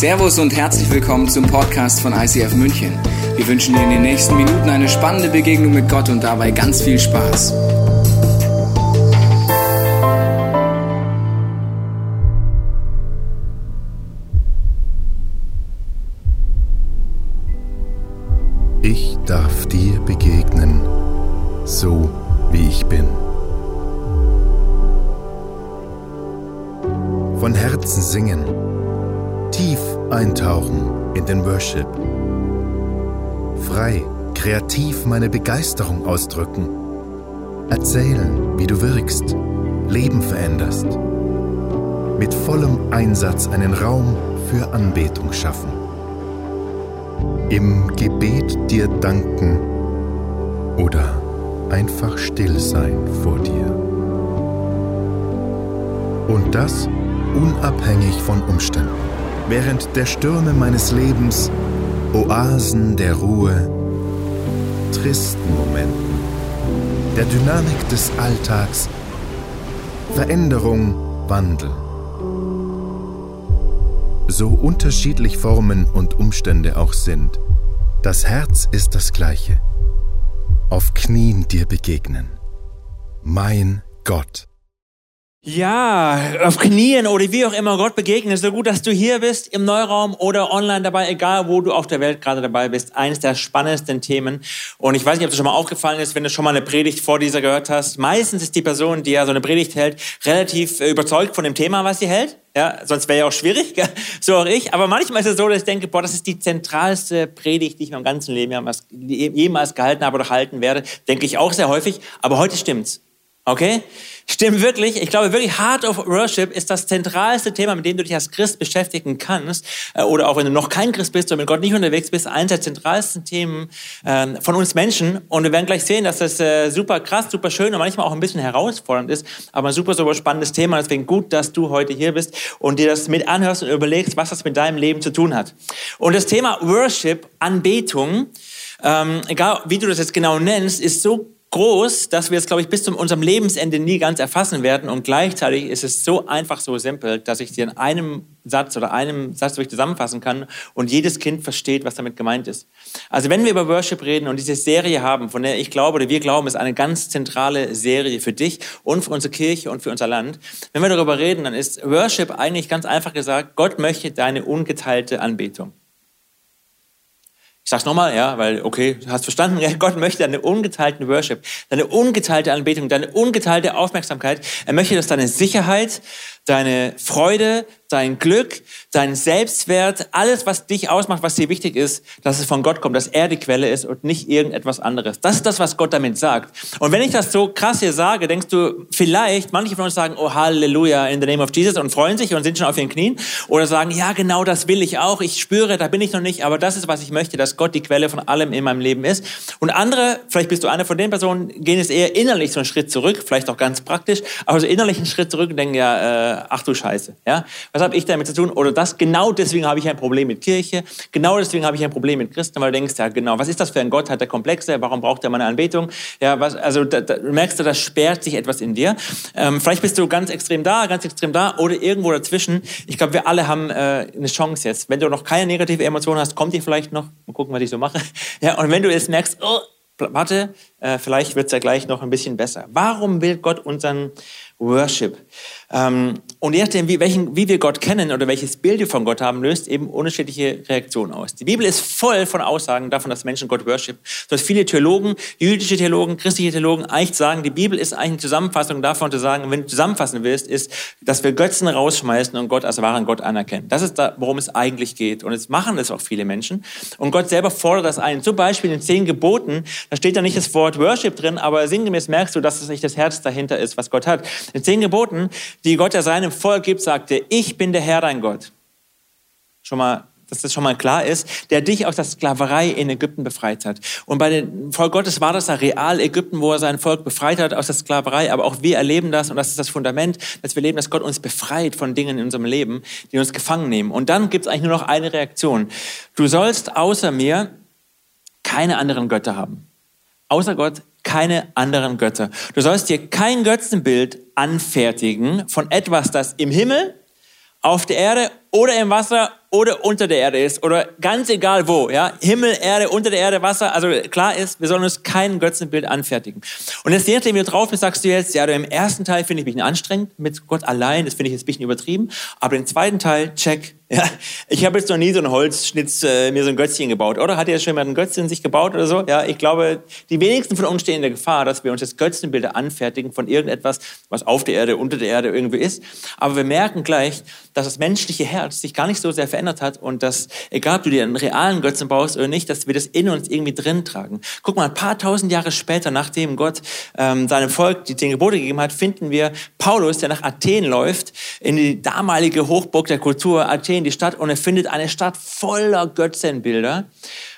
Servus und herzlich willkommen zum Podcast von ICF München. Wir wünschen dir in den nächsten Minuten eine spannende Begegnung mit Gott und dabei ganz viel Spaß. Ich darf dir begegnen, so wie ich bin. Von Herzen singen, tief eintauchen in den Worship. Frei, kreativ meine Begeisterung ausdrücken. Erzählen, wie du wirkst, Leben veränderst. Mit vollem Einsatz einen Raum für Anbetung schaffen im Gebet dir danken oder einfach still sein vor dir. Und das unabhängig von Umständen. Während der Stürme meines Lebens, Oasen der Ruhe, tristen Momenten, der Dynamik des Alltags, Veränderung, Wandel so unterschiedlich Formen und Umstände auch sind, das Herz ist das gleiche. Auf Knien dir begegnen. Mein Gott. Ja, auf Knien oder wie auch immer Gott begegnen. So gut, dass du hier bist im Neuraum oder online dabei, egal wo du auf der Welt gerade dabei bist. Eines der spannendsten Themen. Und ich weiß nicht, ob es schon mal aufgefallen ist, wenn du schon mal eine Predigt vor dieser gehört hast. Meistens ist die Person, die ja so eine Predigt hält, relativ äh, überzeugt von dem Thema, was sie hält. Ja, sonst wäre ja auch schwierig, so auch ich. Aber manchmal ist es so, dass ich denke, boah, das ist die zentralste Predigt, die ich in meinem ganzen Leben jemals gehalten habe oder halten werde. Denke ich auch sehr häufig. Aber heute stimmt's. Okay? Stimmt wirklich. Ich glaube wirklich, Heart of Worship ist das zentralste Thema, mit dem du dich als Christ beschäftigen kannst. Äh, oder auch wenn du noch kein Christ bist oder mit Gott nicht unterwegs bist, eines der zentralsten Themen ähm, von uns Menschen. Und wir werden gleich sehen, dass das äh, super krass, super schön und manchmal auch ein bisschen herausfordernd ist. Aber ein super, super spannendes Thema. Deswegen gut, dass du heute hier bist und dir das mit anhörst und überlegst, was das mit deinem Leben zu tun hat. Und das Thema Worship, Anbetung, ähm, egal wie du das jetzt genau nennst, ist so groß, dass wir es, glaube ich, bis zu unserem Lebensende nie ganz erfassen werden. Und gleichzeitig ist es so einfach, so simpel, dass ich dir in einem Satz oder einem Satz durch zusammenfassen kann und jedes Kind versteht, was damit gemeint ist. Also wenn wir über Worship reden und diese Serie haben, von der ich glaube oder wir glauben, ist eine ganz zentrale Serie für dich und für unsere Kirche und für unser Land. Wenn wir darüber reden, dann ist Worship eigentlich ganz einfach gesagt, Gott möchte deine ungeteilte Anbetung. Ich sag's nochmal, ja, weil, okay, hast verstanden, ja, Gott möchte deine ungeteilten Worship, deine ungeteilte Anbetung, deine ungeteilte Aufmerksamkeit. Er möchte, dass deine Sicherheit, deine Freude, dein Glück, dein Selbstwert, alles, was dich ausmacht, was dir wichtig ist, dass es von Gott kommt, dass er die Quelle ist und nicht irgendetwas anderes. Das ist das, was Gott damit sagt. Und wenn ich das so krass hier sage, denkst du, vielleicht, manche von uns sagen, oh Halleluja, in the name of Jesus und freuen sich und sind schon auf ihren Knien oder sagen, ja, genau das will ich auch, ich spüre, da bin ich noch nicht, aber das ist, was ich möchte, dass Gott die Quelle von allem in meinem Leben ist. Und andere, vielleicht bist du eine von den Personen, gehen es eher innerlich so einen Schritt zurück, vielleicht auch ganz praktisch, aber so innerlich einen Schritt zurück und denken, ja, äh, ach du Scheiße, ja, was habe ich damit zu tun? Oder das, genau deswegen habe ich ein Problem mit Kirche, genau deswegen habe ich ein Problem mit Christen, weil du denkst, ja genau, was ist das für ein Gott, hat der Komplexe, warum braucht er meine Anbetung? Ja, was, also da, da, merkst du, da sperrt sich etwas in dir. Ähm, vielleicht bist du ganz extrem da, ganz extrem da oder irgendwo dazwischen. Ich glaube, wir alle haben äh, eine Chance jetzt. Wenn du noch keine negative Emotion hast, kommt die vielleicht noch. Mal gucken, was ich so mache. Ja, und wenn du jetzt merkst, oh, warte, äh, vielleicht wird es ja gleich noch ein bisschen besser. Warum will Gott unseren Worship? Ähm, und je nachdem, wie, welchen, wie wir Gott kennen oder welches Bild wir von Gott haben, löst eben unterschiedliche Reaktionen aus. Die Bibel ist voll von Aussagen davon, dass Menschen Gott worship. Dass viele Theologen, jüdische Theologen, christliche Theologen eigentlich sagen, die Bibel ist eigentlich eine Zusammenfassung davon zu sagen, wenn du zusammenfassen willst, ist, dass wir Götzen rausschmeißen und Gott als wahren Gott anerkennen. Das ist da, worum es eigentlich geht. Und jetzt machen das auch viele Menschen. Und Gott selber fordert das ein. Zum Beispiel in den zehn Geboten, da steht da nicht das Wort Worship drin, aber sinngemäß merkst du, dass es nicht das Herz dahinter ist, was Gott hat. In zehn Geboten die Gott ja seinem Volk gibt, sagte, ich bin der Herr dein Gott. Schon mal, dass das schon mal klar ist, der dich aus der Sklaverei in Ägypten befreit hat. Und bei dem Volk Gottes war das ja real Ägypten, wo er sein Volk befreit hat aus der Sklaverei. Aber auch wir erleben das und das ist das Fundament, dass wir leben, dass Gott uns befreit von Dingen in unserem Leben, die uns gefangen nehmen. Und dann gibt es eigentlich nur noch eine Reaktion. Du sollst außer mir keine anderen Götter haben. Außer Gott keine anderen Götter. Du sollst dir kein Götzenbild anfertigen von etwas, das im Himmel, auf der Erde oder im Wasser oder unter der Erde ist oder ganz egal wo, ja, Himmel, Erde, unter der Erde, Wasser, also klar ist, wir sollen uns kein Götzenbild anfertigen. Und jetzt je nachdem, wie du drauf bist, sagst du jetzt, ja, im ersten Teil finde ich mich anstrengend mit Gott allein, das finde ich jetzt ein bisschen übertrieben, aber den zweiten Teil, check, ja, ich habe jetzt noch nie so einen Holzschnitz, äh, mir so ein Götzchen gebaut, oder? Hat ihr schon mal ein Götzchen sich gebaut oder so? Ja, ich glaube, die wenigsten von uns stehen in der Gefahr, dass wir uns jetzt Götzenbilder anfertigen von irgendetwas, was auf der Erde, unter der Erde irgendwie ist. Aber wir merken gleich, dass das menschliche Herz sich gar nicht so sehr verändert hat und dass, egal ob du dir einen realen Götzen baust oder nicht, dass wir das in uns irgendwie drin tragen. Guck mal, ein paar tausend Jahre später, nachdem Gott ähm, seinem Volk die zehn Gebote gegeben hat, finden wir Paulus, der nach Athen läuft, in die damalige Hochburg der Kultur Athen, die Stadt, und er findet eine Stadt voller Götzenbilder.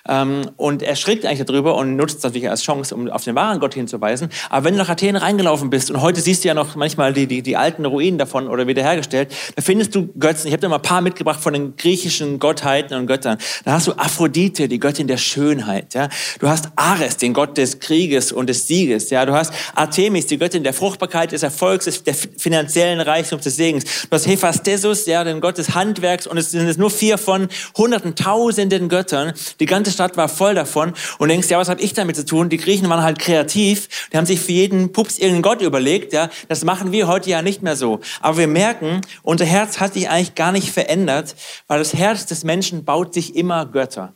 Ähm, und er schreckt eigentlich darüber und nutzt es natürlich als Chance, um auf den wahren Gott hinzuweisen. Aber wenn du nach Athen reingelaufen bist und heute siehst du ja noch manchmal die, die, die alten Ruinen davon oder wiederhergestellt, da findest du Götzen. Ich habe dir mal ein paar mitgebracht von den griechischen Gottheiten und Göttern. Da hast du Aphrodite, die Göttin der Schönheit. Ja? Du hast Ares, den Gott des Krieges und des Sieges. Ja? Du hast Artemis, die Göttin der Fruchtbarkeit, des Erfolgs, des, der finanziellen Reichtums, des Segens. Du hast Hephaestus, ja, den Gott des Handwerks und es sind nur vier von hunderten, tausenden Göttern. Die ganze Stadt war voll davon und denkst, ja, was habe ich damit zu tun? Die Griechen waren halt kreativ, die haben sich für jeden Pups irgendeinen Gott überlegt, ja. Das machen wir heute ja nicht mehr so. Aber wir merken, unser Herz hat sich eigentlich gar nicht verändert, weil das Herz des Menschen baut sich immer Götter.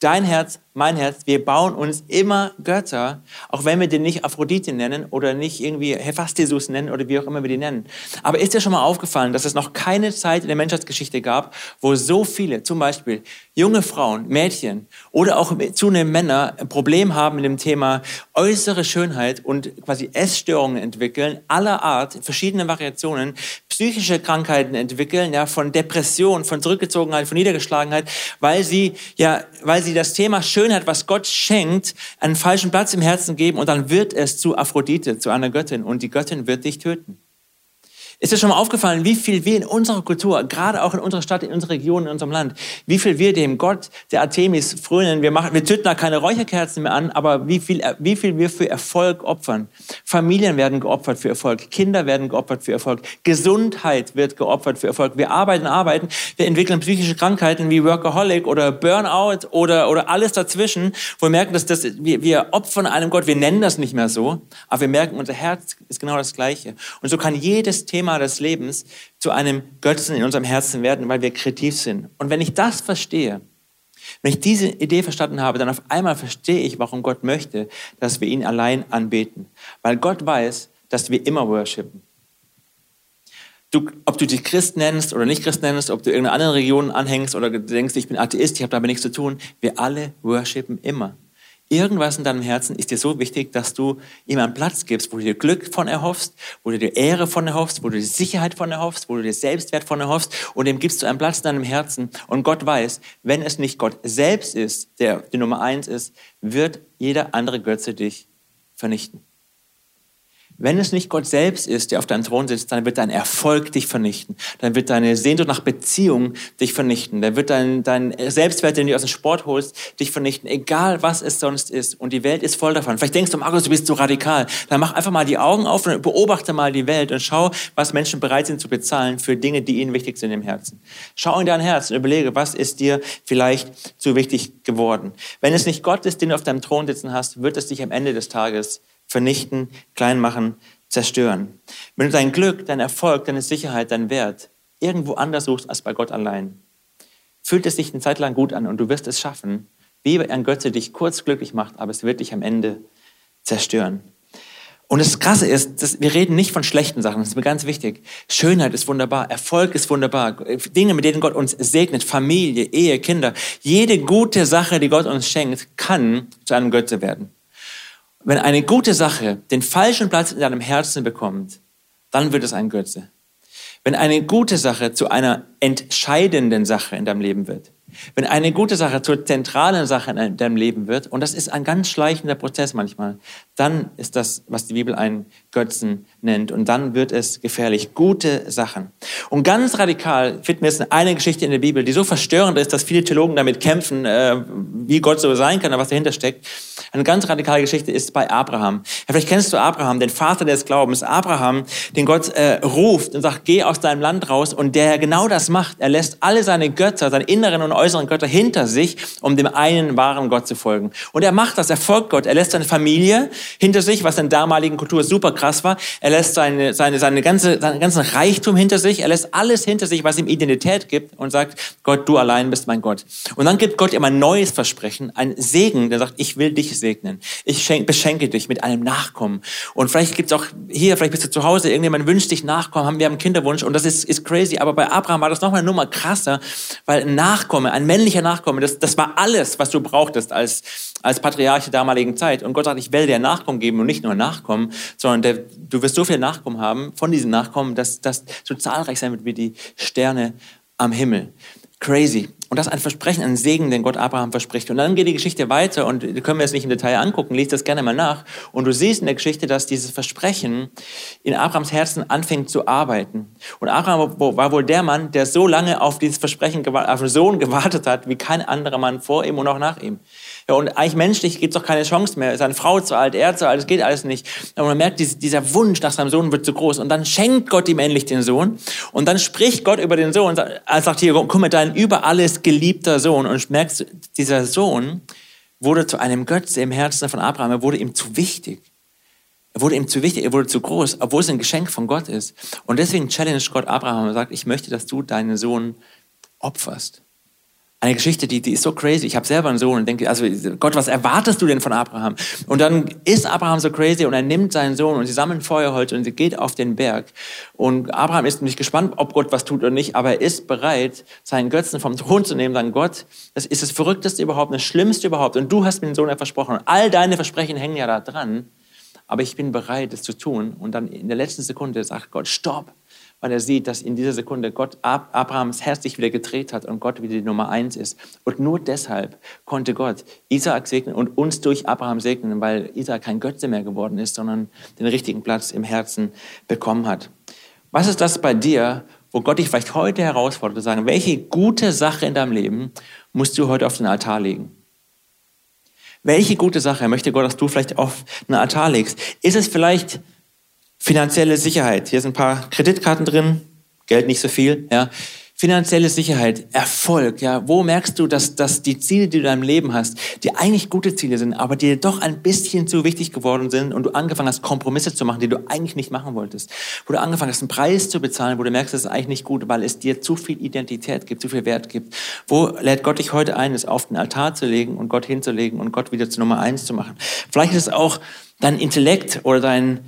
Dein Herz mein Herz, wir bauen uns immer Götter, auch wenn wir den nicht Aphrodite nennen oder nicht irgendwie Hephaestus nennen oder wie auch immer wir die nennen. Aber ist dir schon mal aufgefallen, dass es noch keine Zeit in der Menschheitsgeschichte gab, wo so viele, zum Beispiel junge Frauen, Mädchen oder auch zunehmend Männer ein Problem haben mit dem Thema äußere Schönheit und quasi Essstörungen entwickeln, aller Art, verschiedene Variationen, psychische Krankheiten entwickeln, ja, von Depression, von Zurückgezogenheit, von Niedergeschlagenheit, weil sie, ja, weil sie das Thema Schönheit Schönheit, was Gott schenkt, einen falschen Platz im Herzen geben und dann wird es zu Aphrodite, zu einer Göttin und die Göttin wird dich töten. Ist dir schon mal aufgefallen, wie viel wir in unserer Kultur, gerade auch in unserer Stadt, in unserer Region, in unserem Land, wie viel wir dem Gott der Artemis frönen? Wir machen, wir töten da keine Räucherkerzen mehr an, aber wie viel, wie viel wir für Erfolg opfern. Familien werden geopfert für Erfolg. Kinder werden geopfert für Erfolg. Gesundheit wird geopfert für Erfolg. Wir arbeiten, arbeiten. Wir entwickeln psychische Krankheiten wie Workaholic oder Burnout oder, oder alles dazwischen, wo wir merken, dass das, wir, wir opfern einem Gott. Wir nennen das nicht mehr so, aber wir merken, unser Herz ist genau das Gleiche. Und so kann jedes Thema Thema des Lebens zu einem Götzen in unserem Herzen werden, weil wir kreativ sind. Und wenn ich das verstehe, wenn ich diese Idee verstanden habe, dann auf einmal verstehe ich, warum Gott möchte, dass wir ihn allein anbeten. Weil Gott weiß, dass wir immer worshipen. Du, ob du dich Christ nennst oder nicht Christ nennst, ob du irgendeine andere Region anhängst oder denkst, ich bin Atheist, ich habe damit nichts zu tun, wir alle worshipen immer. Irgendwas in deinem Herzen ist dir so wichtig, dass du ihm einen Platz gibst, wo du dir Glück von erhoffst, wo du dir Ehre von erhoffst, wo du dir Sicherheit von erhoffst, wo du dir Selbstwert von erhoffst und dem gibst du einen Platz in deinem Herzen. Und Gott weiß, wenn es nicht Gott selbst ist, der die Nummer eins ist, wird jeder andere Götze dich vernichten. Wenn es nicht Gott selbst ist, der auf deinem Thron sitzt, dann wird dein Erfolg dich vernichten. Dann wird deine Sehnsucht nach Beziehung dich vernichten. Dann wird dein, dein Selbstwert, den du aus dem Sport holst, dich vernichten. Egal, was es sonst ist. Und die Welt ist voll davon. Vielleicht denkst du, Markus, du bist so radikal. Dann mach einfach mal die Augen auf und beobachte mal die Welt und schau, was Menschen bereit sind zu bezahlen für Dinge, die ihnen wichtig sind im Herzen. Schau in dein Herz und überlege, was ist dir vielleicht zu wichtig geworden. Wenn es nicht Gott ist, den du auf deinem Thron sitzen hast, wird es dich am Ende des Tages vernichten, klein machen, zerstören. Wenn du dein Glück, dein Erfolg, deine Sicherheit, dein Wert irgendwo anders suchst als bei Gott allein, fühlt es sich eine Zeit lang gut an und du wirst es schaffen, wie ein Götze dich kurz glücklich macht, aber es wird dich am Ende zerstören. Und das Krasse ist, dass wir reden nicht von schlechten Sachen, das ist mir ganz wichtig. Schönheit ist wunderbar, Erfolg ist wunderbar, Dinge, mit denen Gott uns segnet, Familie, Ehe, Kinder. Jede gute Sache, die Gott uns schenkt, kann zu einem Götze werden. Wenn eine gute Sache den falschen Platz in deinem Herzen bekommt, dann wird es ein Götze. Wenn eine gute Sache zu einer entscheidenden Sache in deinem Leben wird, wenn eine gute Sache zur zentralen Sache in deinem Leben wird, und das ist ein ganz schleichender Prozess manchmal, dann ist das, was die Bibel einen Götzen nennt. Und dann wird es gefährlich. Gute Sachen. Und ganz radikal finden wir jetzt eine Geschichte in der Bibel, die so verstörend ist, dass viele Theologen damit kämpfen, äh, wie Gott so sein kann, was dahinter steckt. Eine ganz radikale Geschichte ist bei Abraham. Vielleicht kennst du Abraham, den Vater des Glaubens. Abraham, den Gott äh, ruft und sagt, geh aus deinem Land raus. Und der genau das macht. Er lässt alle seine Götter, seine inneren und äußeren Götter hinter sich, um dem einen wahren Gott zu folgen. Und er macht das, er folgt Gott. Er lässt seine Familie hinter sich, was in der damaligen Kultur super krass war. Er lässt seine, seine, seine ganze, seinen ganzen Reichtum hinter sich. Er lässt alles hinter sich, was ihm Identität gibt und sagt, Gott, du allein bist mein Gott. Und dann gibt Gott ihm ein neues Versprechen, ein Segen, der sagt, ich will dich segnen. Ich schenk, beschenke dich mit einem Nachkommen. Und vielleicht gibt's auch hier, vielleicht bist du zu Hause, irgendjemand wünscht dich Nachkommen, haben wir einen Kinderwunsch und das ist, ist crazy. Aber bei Abraham war das noch mal eine Nummer krasser, weil ein Nachkomme, ein männlicher Nachkomme, das, das war alles, was du brauchtest als, als Patriarch der damaligen Zeit. Und Gott sagt, ich will dir Nachkommen geben und nicht nur Nachkommen, sondern der, du wirst so viele Nachkommen haben von diesen Nachkommen, dass das so zahlreich sein wird wie die Sterne am Himmel. Crazy. Und das ist ein Versprechen, ein Segen, den Gott Abraham verspricht. Und dann geht die Geschichte weiter und die können wir jetzt nicht im Detail angucken, liest das gerne mal nach. Und du siehst in der Geschichte, dass dieses Versprechen in Abrahams Herzen anfängt zu arbeiten. Und Abraham war wohl der Mann, der so lange auf dieses Versprechen, auf den Sohn gewartet hat, wie kein anderer Mann vor ihm und auch nach ihm. Ja, und eigentlich menschlich gibt es doch keine Chance mehr. Seine Frau zu alt, er zu alt, es geht alles nicht. Und man merkt, dieser Wunsch nach seinem Sohn wird zu groß. Und dann schenkt Gott ihm endlich den Sohn. Und dann spricht Gott über den Sohn. Er sagt hier, komm mit dein über alles geliebter Sohn. Und merkst, dieser Sohn wurde zu einem Götze im Herzen von Abraham. Er wurde ihm zu wichtig. Er wurde ihm zu wichtig, er wurde zu groß, obwohl es ein Geschenk von Gott ist. Und deswegen challenge Gott Abraham und sagt, ich möchte, dass du deinen Sohn opferst. Eine Geschichte, die, die ist so crazy. Ich habe selber einen Sohn und denke, also Gott, was erwartest du denn von Abraham? Und dann ist Abraham so crazy und er nimmt seinen Sohn und sie sammeln Feuerholz und sie geht auf den Berg. Und Abraham ist nicht gespannt, ob Gott was tut oder nicht, aber er ist bereit, seinen Götzen vom Thron zu nehmen, sagen, Gott, das ist das Verrückteste überhaupt, das Schlimmste überhaupt. Und du hast mir den Sohn versprochen. Und all deine Versprechen hängen ja da dran. Aber ich bin bereit, es zu tun. Und dann in der letzten Sekunde sagt Gott, stopp weil er sieht, dass in dieser Sekunde Gott Abrahams Herz sich wieder gedreht hat und Gott wieder die Nummer eins ist. Und nur deshalb konnte Gott Isaak segnen und uns durch Abraham segnen, weil Isaak kein Götze mehr geworden ist, sondern den richtigen Platz im Herzen bekommen hat. Was ist das bei dir, wo Gott dich vielleicht heute herausfordert, zu sagen, welche gute Sache in deinem Leben musst du heute auf den Altar legen? Welche gute Sache möchte Gott, dass du vielleicht auf den Altar legst? Ist es vielleicht Finanzielle Sicherheit. Hier sind ein paar Kreditkarten drin, Geld nicht so viel, ja. Finanzielle Sicherheit, Erfolg, ja. Wo merkst du, dass, dass die Ziele, die du in deinem Leben hast, die eigentlich gute Ziele sind, aber dir doch ein bisschen zu wichtig geworden sind und du angefangen hast, Kompromisse zu machen, die du eigentlich nicht machen wolltest. Wo du angefangen hast, einen Preis zu bezahlen, wo du merkst, das ist eigentlich nicht gut, weil es dir zu viel Identität gibt, zu viel Wert gibt. Wo lädt Gott dich heute ein, es auf den Altar zu legen und Gott hinzulegen und Gott wieder zu Nummer eins zu machen? Vielleicht ist es auch dein Intellekt oder dein,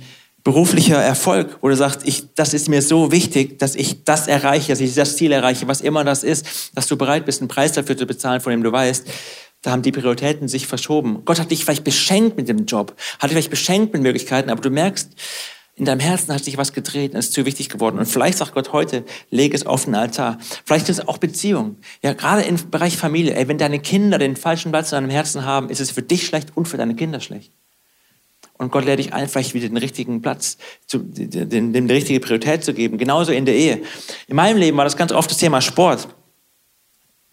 beruflicher Erfolg, wo du sagst, ich, das ist mir so wichtig, dass ich das erreiche, dass ich das Ziel erreiche, was immer das ist, dass du bereit bist, einen Preis dafür zu bezahlen, von dem du weißt, da haben die Prioritäten sich verschoben. Gott hat dich vielleicht beschenkt mit dem Job, hat dich vielleicht beschenkt mit Möglichkeiten, aber du merkst, in deinem Herzen hat sich was gedreht und ist zu wichtig geworden. Und vielleicht sagt Gott heute, lege es auf den Altar. Vielleicht ist es auch Beziehung. Ja, gerade im Bereich Familie. Ey, wenn deine Kinder den falschen Platz in deinem Herzen haben, ist es für dich schlecht und für deine Kinder schlecht. Und Gott lädt dich ein, vielleicht wieder den richtigen Platz, zu, den, dem die richtige Priorität zu geben. Genauso in der Ehe. In meinem Leben war das ganz oft das Thema Sport.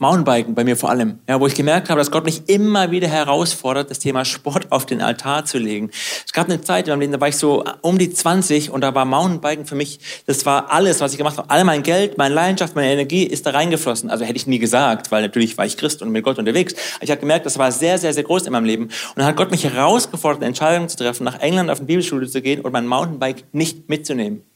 Mountainbiken bei mir vor allem, ja, wo ich gemerkt habe, dass Gott mich immer wieder herausfordert, das Thema Sport auf den Altar zu legen. Es gab eine Zeit in meinem Leben, da war ich so um die 20 und da war Mountainbiken für mich, das war alles, was ich gemacht habe. All mein Geld, meine Leidenschaft, meine Energie ist da reingeflossen. Also hätte ich nie gesagt, weil natürlich war ich Christ und mit Gott unterwegs. Ich habe gemerkt, das war sehr, sehr, sehr groß in meinem Leben. Und dann hat Gott mich herausgefordert, Entscheidungen zu treffen, nach England auf eine Bibelschule zu gehen und mein Mountainbike nicht mitzunehmen.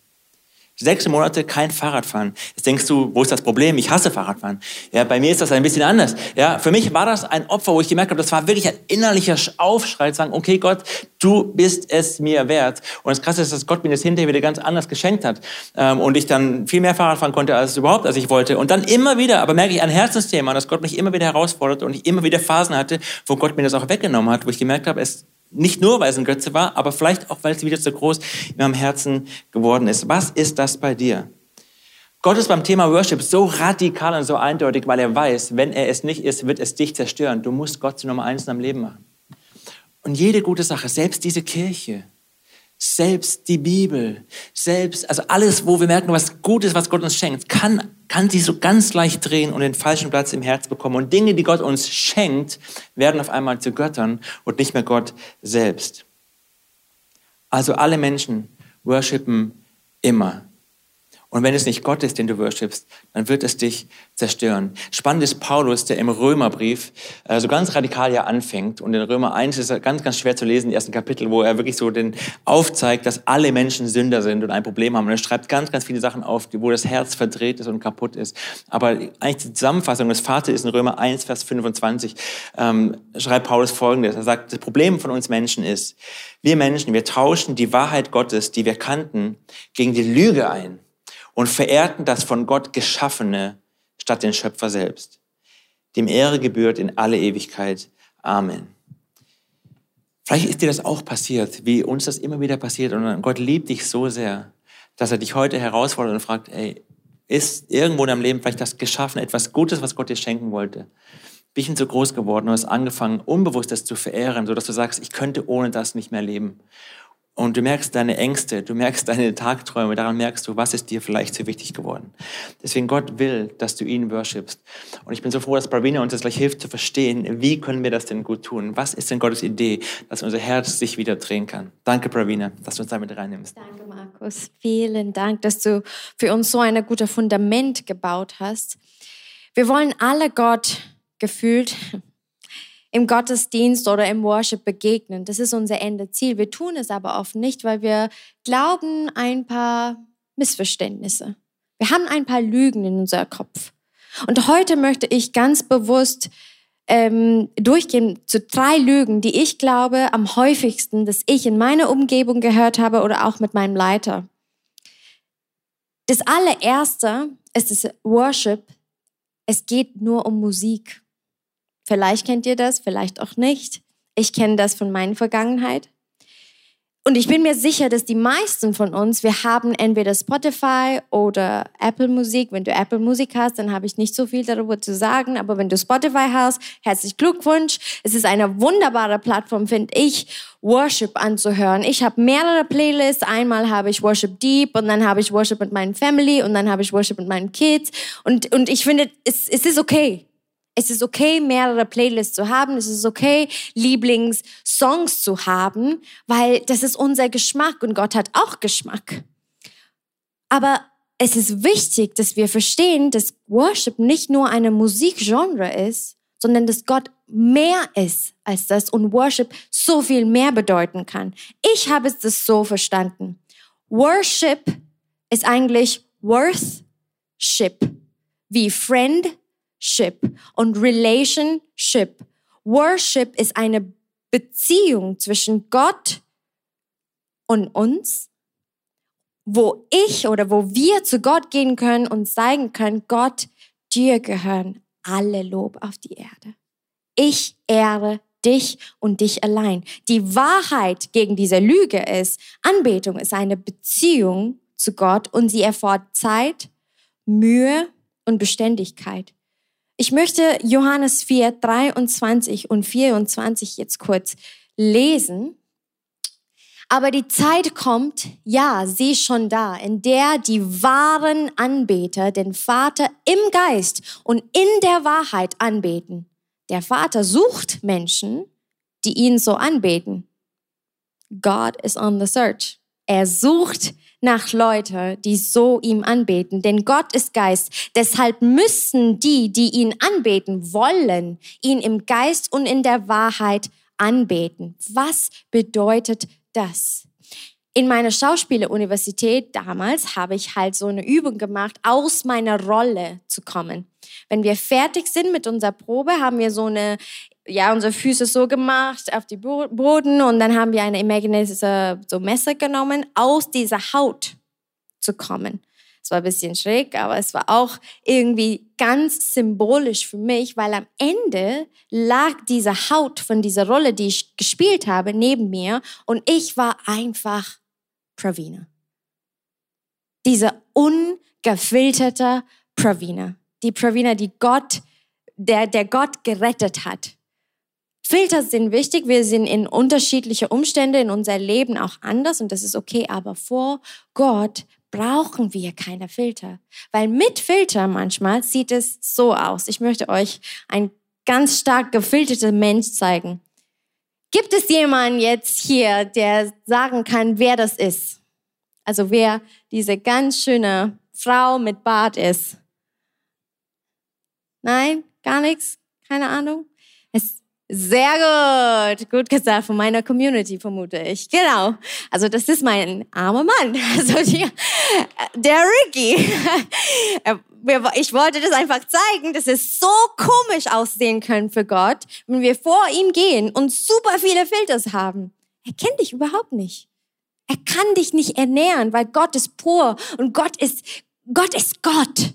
Sechs Monate kein Fahrradfahren. Jetzt denkst du, wo ist das Problem? Ich hasse Fahrradfahren. Ja, bei mir ist das ein bisschen anders. Ja, für mich war das ein Opfer, wo ich gemerkt habe, das war wirklich ein innerlicher Aufschrei, zu sagen, okay Gott, du bist es mir wert. Und das Krasse ist, dass Gott mir das hinterher wieder ganz anders geschenkt hat. Ähm, und ich dann viel mehr Fahrrad fahren konnte, als überhaupt, als ich wollte. Und dann immer wieder, aber merke ich ein Herzensthema, dass Gott mich immer wieder herausfordert und ich immer wieder Phasen hatte, wo Gott mir das auch weggenommen hat, wo ich gemerkt habe, es nicht nur, weil es ein Götze war, aber vielleicht auch, weil es wieder zu groß in meinem Herzen geworden ist. Was ist das bei dir? Gott ist beim Thema Worship so radikal und so eindeutig, weil er weiß, wenn er es nicht ist, wird es dich zerstören. Du musst Gott zu Nummer eins in deinem Leben machen. Und jede gute Sache, selbst diese Kirche, selbst die Bibel, selbst, also alles, wo wir merken, was gut ist, was Gott uns schenkt, kann, kann sich so ganz leicht drehen und den falschen Platz im Herz bekommen. Und Dinge, die Gott uns schenkt, werden auf einmal zu Göttern und nicht mehr Gott selbst. Also alle Menschen worshipen immer. Und wenn es nicht Gott ist, den du worshipst, dann wird es dich zerstören. Spannend ist Paulus, der im Römerbrief äh, so ganz radikal ja anfängt. Und in Römer 1 ist er ganz, ganz schwer zu lesen, im ersten Kapitel, wo er wirklich so den aufzeigt, dass alle Menschen Sünder sind und ein Problem haben. Und er schreibt ganz, ganz viele Sachen auf, wo das Herz verdreht ist und kaputt ist. Aber eigentlich die Zusammenfassung, das Vater ist in Römer 1, Vers 25, ähm, schreibt Paulus Folgendes. Er sagt, das Problem von uns Menschen ist, wir Menschen, wir tauschen die Wahrheit Gottes, die wir kannten, gegen die Lüge ein und verehrten das von Gott Geschaffene statt den Schöpfer selbst. Dem Ehre gebührt in alle Ewigkeit. Amen. Vielleicht ist dir das auch passiert, wie uns das immer wieder passiert. Und Gott liebt dich so sehr, dass er dich heute herausfordert und fragt, ey, ist irgendwo in deinem Leben vielleicht das geschaffen, etwas Gutes, was Gott dir schenken wollte? Bin ich so groß geworden und hast angefangen, unbewusst das zu verehren, sodass du sagst, ich könnte ohne das nicht mehr leben. Und du merkst deine Ängste, du merkst deine Tagträume, daran merkst du, was ist dir vielleicht zu wichtig geworden. Deswegen Gott will, dass du ihn worshipst. Und ich bin so froh, dass Bravina uns das gleich hilft zu verstehen, wie können wir das denn gut tun? Was ist denn Gottes Idee, dass unser Herz sich wieder drehen kann? Danke, Bravina, dass du uns damit reinnimmst. Danke, Markus. Vielen Dank, dass du für uns so ein gutes Fundament gebaut hast. Wir wollen alle Gott gefühlt im Gottesdienst oder im Worship begegnen. Das ist unser Endeziel. Wir tun es aber oft nicht, weil wir glauben ein paar Missverständnisse. Wir haben ein paar Lügen in unserem Kopf. Und heute möchte ich ganz bewusst ähm, durchgehen zu drei Lügen, die ich glaube am häufigsten, dass ich in meiner Umgebung gehört habe oder auch mit meinem Leiter. Das allererste ist das Worship. Es geht nur um Musik. Vielleicht kennt ihr das, vielleicht auch nicht. Ich kenne das von meiner Vergangenheit. Und ich bin mir sicher, dass die meisten von uns, wir haben entweder Spotify oder Apple Musik. Wenn du Apple Musik hast, dann habe ich nicht so viel darüber zu sagen. Aber wenn du Spotify hast, herzlichen Glückwunsch. Es ist eine wunderbare Plattform, finde ich, Worship anzuhören. Ich habe mehrere Playlists. Einmal habe ich Worship Deep und dann habe ich Worship mit meinen Family und dann habe ich Worship mit meinen Kids. Und, und ich finde, es, es ist okay. Es ist okay, mehrere Playlists zu haben. Es ist okay, Lieblingssongs zu haben, weil das ist unser Geschmack und Gott hat auch Geschmack. Aber es ist wichtig, dass wir verstehen, dass Worship nicht nur eine Musikgenre ist, sondern dass Gott mehr ist als das und Worship so viel mehr bedeuten kann. Ich habe es das so verstanden. Worship ist eigentlich Worthship, wie Friend Ship und Relationship. Worship ist eine Beziehung zwischen Gott und uns, wo ich oder wo wir zu Gott gehen können und zeigen können, Gott, dir gehören alle Lob auf die Erde. Ich ehre dich und dich allein. Die Wahrheit gegen diese Lüge ist, Anbetung ist eine Beziehung zu Gott und sie erfordert Zeit, Mühe und Beständigkeit. Ich möchte Johannes 4, 23 und 24 jetzt kurz lesen. Aber die Zeit kommt, ja, sie ist schon da, in der die wahren Anbeter den Vater im Geist und in der Wahrheit anbeten. Der Vater sucht Menschen, die ihn so anbeten. God is on the search. Er sucht nach Leute, die so ihm anbeten. Denn Gott ist Geist. Deshalb müssen die, die ihn anbeten wollen, ihn im Geist und in der Wahrheit anbeten. Was bedeutet das? In meiner Schauspieleruniversität damals habe ich halt so eine Übung gemacht, aus meiner Rolle zu kommen. Wenn wir fertig sind mit unserer Probe, haben wir so eine ja, unsere Füße so gemacht auf die Boden und dann haben wir eine imaginäre so Messer genommen, aus dieser Haut zu kommen. Es war ein bisschen schräg, aber es war auch irgendwie ganz symbolisch für mich, weil am Ende lag diese Haut von dieser Rolle, die ich gespielt habe, neben mir und ich war einfach Pravina. Diese un ungefilterter Pravina. Die Pravina, die Gott, der, der Gott gerettet hat. Filter sind wichtig. Wir sind in unterschiedliche Umstände in unser Leben auch anders und das ist okay. Aber vor Gott brauchen wir keine Filter. Weil mit Filter manchmal sieht es so aus. Ich möchte euch ein ganz stark gefilterter Mensch zeigen. Gibt es jemanden jetzt hier, der sagen kann, wer das ist? Also wer diese ganz schöne Frau mit Bart ist? Nein, gar nichts, keine Ahnung. Es sehr gut, gut gesagt von meiner Community vermute ich. Genau. Also das ist mein armer Mann, also die, der Ricky. Ich wollte das einfach zeigen, dass es so komisch aussehen können für Gott, wenn wir vor ihm gehen und super viele Filters haben. Er kennt dich überhaupt nicht. Er kann dich nicht ernähren, weil Gott ist pur und Gott ist Gott ist Gott.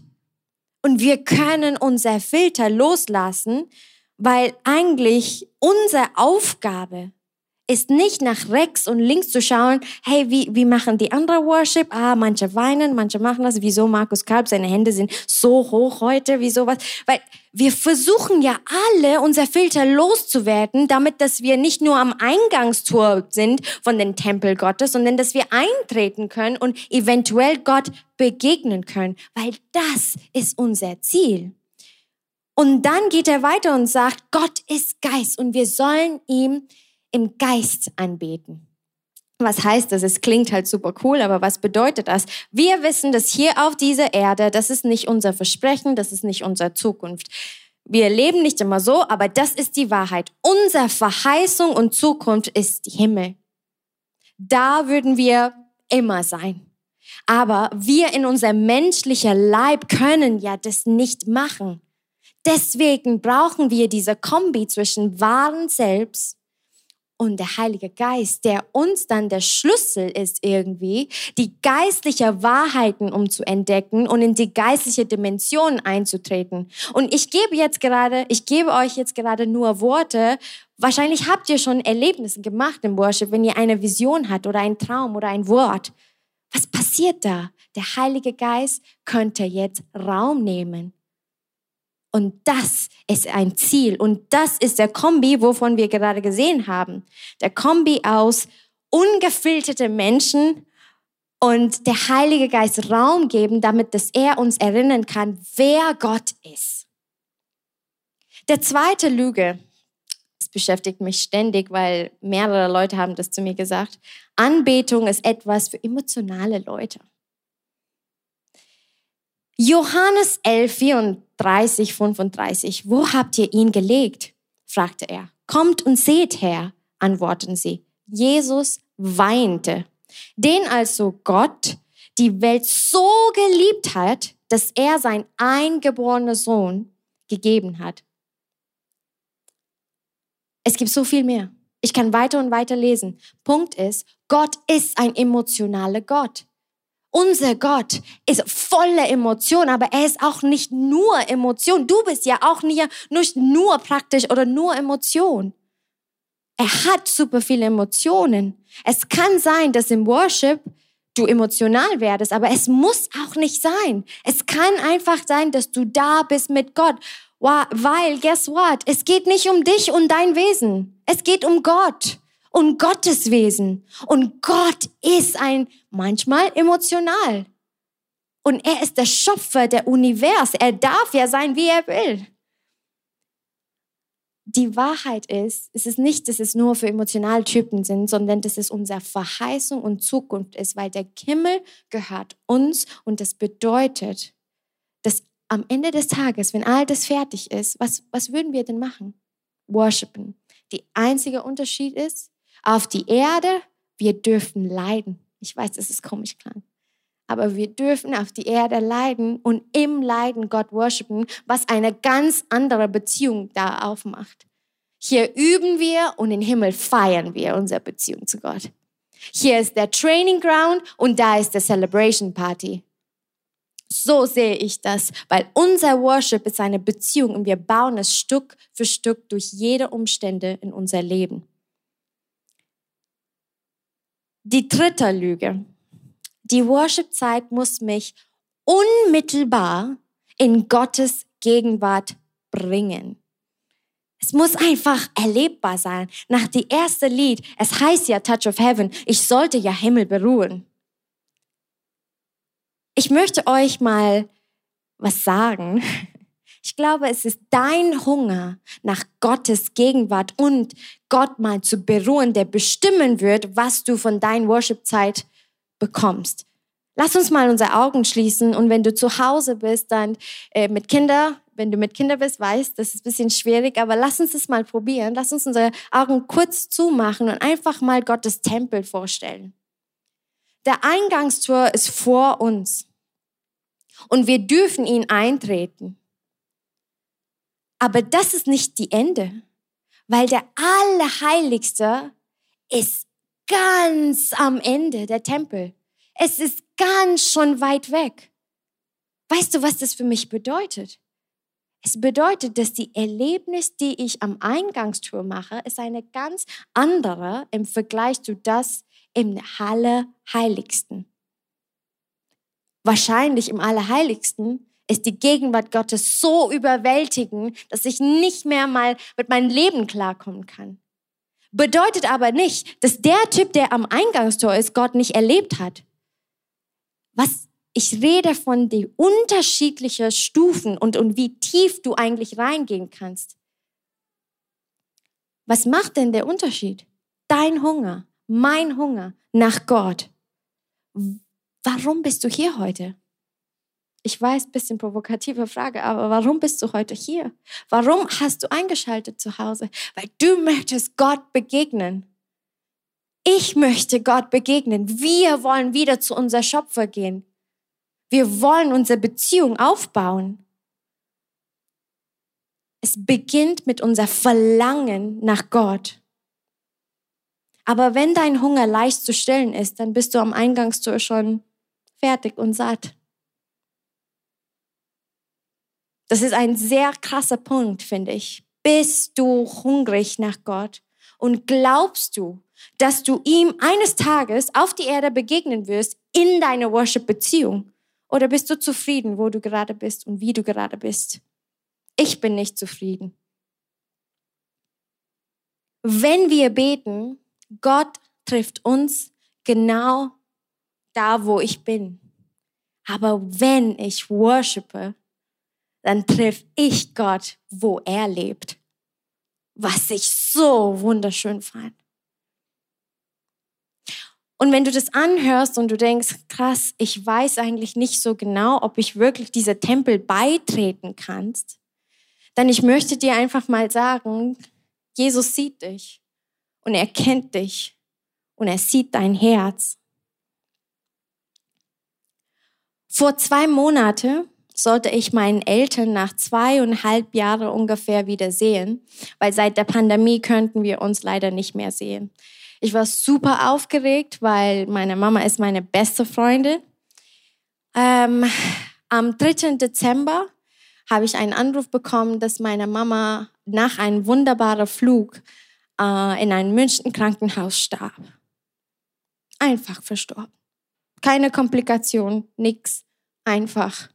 Und wir können unser Filter loslassen, weil eigentlich unsere Aufgabe ist nicht nach rechts und links zu schauen, hey, wie, wie machen die anderen Worship? Ah, manche weinen, manche machen das. Wieso Markus Kalb, seine Hände sind so hoch heute, wieso was? Weil wir versuchen ja alle, unser Filter loszuwerden, damit, dass wir nicht nur am Eingangstor sind von den Tempel Gottes, sondern dass wir eintreten können und eventuell Gott begegnen können. Weil das ist unser Ziel. Und dann geht er weiter und sagt, Gott ist Geist und wir sollen ihm im Geist anbeten. Was heißt das? Es klingt halt super cool, aber was bedeutet das? Wir wissen, dass hier auf dieser Erde, das ist nicht unser Versprechen, das ist nicht unsere Zukunft. Wir leben nicht immer so, aber das ist die Wahrheit. Unsere Verheißung und Zukunft ist Himmel. Da würden wir immer sein. Aber wir in unser menschlicher Leib können ja das nicht machen. Deswegen brauchen wir diese Kombi zwischen wahren Selbst und der Heilige Geist, der uns dann der Schlüssel ist irgendwie, die geistliche Wahrheiten um zu entdecken und in die geistliche Dimension einzutreten. Und ich gebe jetzt gerade, ich gebe euch jetzt gerade nur Worte. Wahrscheinlich habt ihr schon Erlebnisse gemacht im Worship, wenn ihr eine Vision habt oder ein Traum oder ein Wort. Was passiert da? Der Heilige Geist könnte jetzt Raum nehmen und das ist ein Ziel. Und das ist der Kombi, wovon wir gerade gesehen haben. Der Kombi aus ungefilterte Menschen und der Heilige Geist Raum geben, damit dass er uns erinnern kann, wer Gott ist. Der zweite Lüge, das beschäftigt mich ständig, weil mehrere Leute haben das zu mir gesagt. Anbetung ist etwas für emotionale Leute. Johannes 11, 34, 35. Wo habt ihr ihn gelegt? fragte er. Kommt und seht her, antworten sie. Jesus weinte. Den also Gott die Welt so geliebt hat, dass er sein eingeborener Sohn gegeben hat. Es gibt so viel mehr. Ich kann weiter und weiter lesen. Punkt ist, Gott ist ein emotionaler Gott. Unser Gott ist voller Emotion, aber er ist auch nicht nur Emotion. Du bist ja auch nicht, nicht nur praktisch oder nur Emotion. Er hat super viele Emotionen. Es kann sein, dass im Worship du emotional werdest, aber es muss auch nicht sein. Es kann einfach sein, dass du da bist mit Gott. Weil, guess what? Es geht nicht um dich und dein Wesen. Es geht um Gott und Gottes Wesen. Und Gott ist ein manchmal emotional. Und er ist der Schöpfer der Univers. Er darf ja sein, wie er will. Die Wahrheit ist, es ist nicht, dass es nur für Emotionaltypen sind, sondern dass es unsere Verheißung und Zukunft ist, weil der Himmel gehört uns und das bedeutet, dass am Ende des Tages, wenn all das fertig ist, was, was würden wir denn machen? Worshipen. Die einzige Unterschied ist, auf die Erde, wir dürfen leiden. Ich weiß, das ist komisch klang. Aber wir dürfen auf die Erde leiden und im Leiden Gott worshipen, was eine ganz andere Beziehung da aufmacht. Hier üben wir und im Himmel feiern wir unsere Beziehung zu Gott. Hier ist der Training Ground und da ist der Celebration Party. So sehe ich das, weil unser Worship ist eine Beziehung und wir bauen es Stück für Stück durch jede Umstände in unser Leben. Die dritte Lüge. Die Worship-Zeit muss mich unmittelbar in Gottes Gegenwart bringen. Es muss einfach erlebbar sein. Nach dem ersten Lied, es heißt ja Touch of Heaven, ich sollte ja Himmel beruhen. Ich möchte euch mal was sagen. Ich glaube, es ist dein Hunger nach Gottes Gegenwart und Gott mal zu beruhen, der bestimmen wird, was du von deiner Worship-Zeit bekommst. Lass uns mal unsere Augen schließen und wenn du zu Hause bist, dann äh, mit Kindern, wenn du mit Kindern bist, weißt, das ist ein bisschen schwierig, aber lass uns das mal probieren. Lass uns unsere Augen kurz zumachen und einfach mal Gottes Tempel vorstellen. Der Eingangstor ist vor uns und wir dürfen ihn eintreten. Aber das ist nicht die Ende, weil der Allerheiligste ist ganz am Ende der Tempel. Es ist ganz schon weit weg. Weißt du, was das für mich bedeutet? Es bedeutet, dass die Erlebnis, die ich am Eingangstor mache, ist eine ganz andere im Vergleich zu das im Allerheiligsten. Wahrscheinlich im Allerheiligsten ist die Gegenwart Gottes so überwältigend, dass ich nicht mehr mal mit meinem Leben klarkommen kann. Bedeutet aber nicht, dass der Typ, der am Eingangstor ist, Gott nicht erlebt hat. Was ich rede von den unterschiedlichen Stufen und, und wie tief du eigentlich reingehen kannst. Was macht denn der Unterschied? Dein Hunger, mein Hunger nach Gott. Warum bist du hier heute? Ich weiß, bisschen provokative Frage, aber warum bist du heute hier? Warum hast du eingeschaltet zu Hause? Weil du möchtest Gott begegnen. Ich möchte Gott begegnen. Wir wollen wieder zu unser Schöpfer gehen. Wir wollen unsere Beziehung aufbauen. Es beginnt mit unser Verlangen nach Gott. Aber wenn dein Hunger leicht zu stillen ist, dann bist du am Eingangstor schon fertig und satt. Das ist ein sehr krasser Punkt, finde ich. Bist du hungrig nach Gott und glaubst du, dass du ihm eines Tages auf die Erde begegnen wirst in deiner Worship-Beziehung? Oder bist du zufrieden, wo du gerade bist und wie du gerade bist? Ich bin nicht zufrieden. Wenn wir beten, Gott trifft uns genau da, wo ich bin. Aber wenn ich worshipe, dann treffe ich Gott, wo er lebt. Was ich so wunderschön fand. Und wenn du das anhörst und du denkst, krass, ich weiß eigentlich nicht so genau, ob ich wirklich dieser Tempel beitreten kannst, dann ich möchte dir einfach mal sagen, Jesus sieht dich und er kennt dich und er sieht dein Herz. Vor zwei Monaten sollte ich meinen Eltern nach zweieinhalb Jahren ungefähr wieder sehen, weil seit der Pandemie könnten wir uns leider nicht mehr sehen. Ich war super aufgeregt, weil meine Mama ist meine beste Freundin. Ähm, am 3. Dezember habe ich einen Anruf bekommen, dass meine Mama nach einem wunderbaren Flug äh, in einem München Krankenhaus starb. Einfach verstorben. Keine Komplikation, nix. Einfach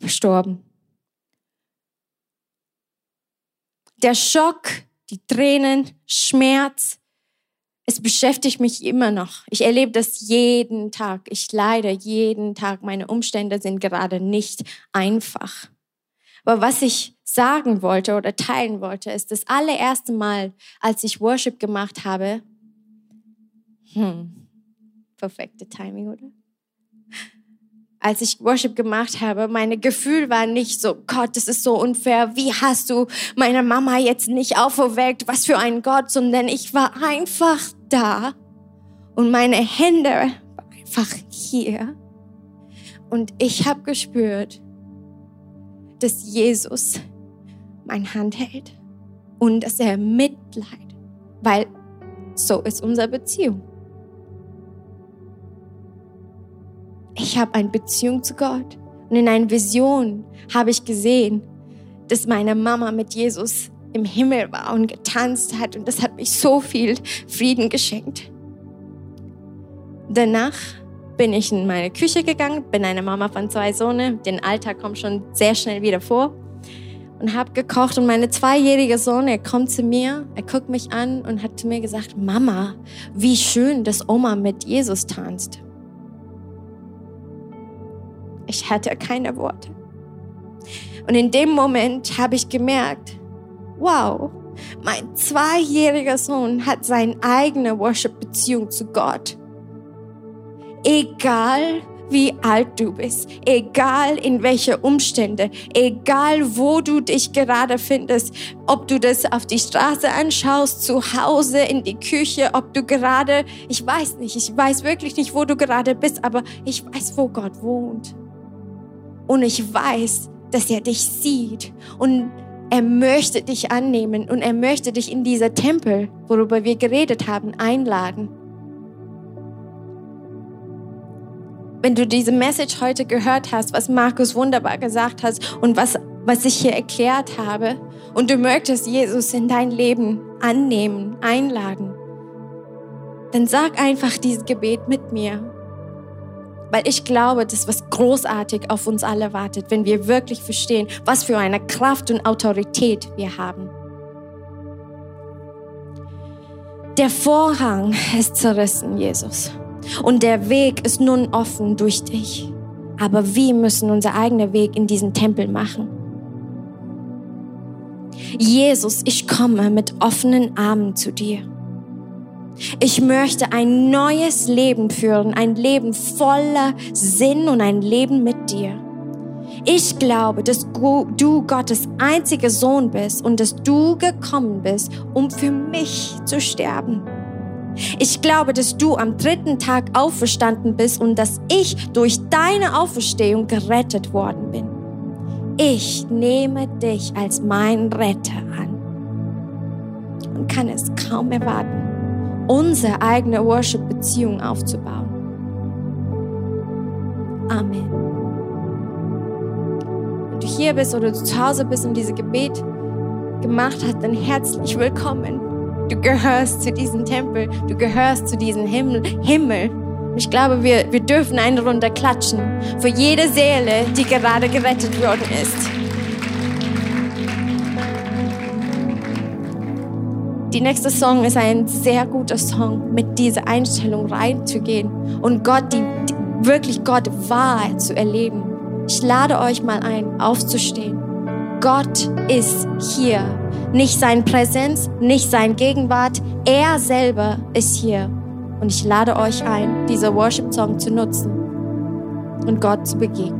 verstorben. Der Schock, die Tränen, Schmerz, es beschäftigt mich immer noch. Ich erlebe das jeden Tag. Ich leide jeden Tag. Meine Umstände sind gerade nicht einfach. Aber was ich sagen wollte oder teilen wollte, ist das allererste Mal, als ich Worship gemacht habe. Hm, perfekte Timing, oder? Als ich Worship gemacht habe, meine Gefühl war nicht so, Gott, das ist so unfair, wie hast du meine Mama jetzt nicht auferweckt, was für ein Gott, sondern ich war einfach da und meine Hände waren einfach hier. Und ich habe gespürt, dass Jesus meine Hand hält und dass er mitleidet, weil so ist unsere Beziehung. Ich habe eine Beziehung zu Gott. Und in einer Vision habe ich gesehen, dass meine Mama mit Jesus im Himmel war und getanzt hat. Und das hat mich so viel Frieden geschenkt. Danach bin ich in meine Küche gegangen, bin eine Mama von zwei Sohnen, den Alltag kommt schon sehr schnell wieder vor und habe gekocht und meine zweijährige Sohn, er kommt zu mir, er guckt mich an und hat zu mir gesagt, Mama, wie schön, dass Oma mit Jesus tanzt. Ich hatte keine Worte. Und in dem Moment habe ich gemerkt, wow, mein zweijähriger Sohn hat seine eigene Worship-Beziehung zu Gott. Egal wie alt du bist, egal in welche Umstände, egal wo du dich gerade findest, ob du das auf die Straße anschaust, zu Hause, in die Küche, ob du gerade, ich weiß nicht, ich weiß wirklich nicht, wo du gerade bist, aber ich weiß, wo Gott wohnt. Und ich weiß, dass er dich sieht und er möchte dich annehmen und er möchte dich in dieser Tempel, worüber wir geredet haben, einladen. wenn du diese Message heute gehört hast, was Markus wunderbar gesagt hat und was, was ich hier erklärt habe, und du möchtest Jesus in dein Leben annehmen, einladen, dann sag einfach dieses Gebet mit mir. Weil ich glaube, dass was großartig auf uns alle wartet, wenn wir wirklich verstehen, was für eine Kraft und Autorität wir haben. Der Vorhang ist zerrissen, Jesus. Und der Weg ist nun offen durch dich. Aber wir müssen unser eigener Weg in diesen Tempel machen. Jesus, ich komme mit offenen Armen zu dir. Ich möchte ein neues Leben führen, ein Leben voller Sinn und ein Leben mit dir. Ich glaube, dass du Gottes einziger Sohn bist und dass du gekommen bist, um für mich zu sterben. Ich glaube, dass du am dritten Tag auferstanden bist und dass ich durch deine Auferstehung gerettet worden bin. Ich nehme dich als mein Retter an und kann es kaum erwarten, unsere eigene Worship-Beziehung aufzubauen. Amen. Wenn du hier bist oder du zu Hause bist und dieses Gebet gemacht hast, dann herzlich willkommen. Du gehörst zu diesem Tempel. Du gehörst zu diesem Himmel. Himmel. Ich glaube, wir, wir dürfen eine Runde klatschen für jede Seele, die gerade gerettet worden ist. Die nächste Song ist ein sehr guter Song, mit dieser Einstellung reinzugehen und Gott, die, die wirklich Gott wahr zu erleben. Ich lade euch mal ein, aufzustehen. Gott ist hier. Nicht sein Präsenz, nicht sein Gegenwart. Er selber ist hier. Und ich lade euch ein, diese Worship-Song zu nutzen und Gott zu begegnen.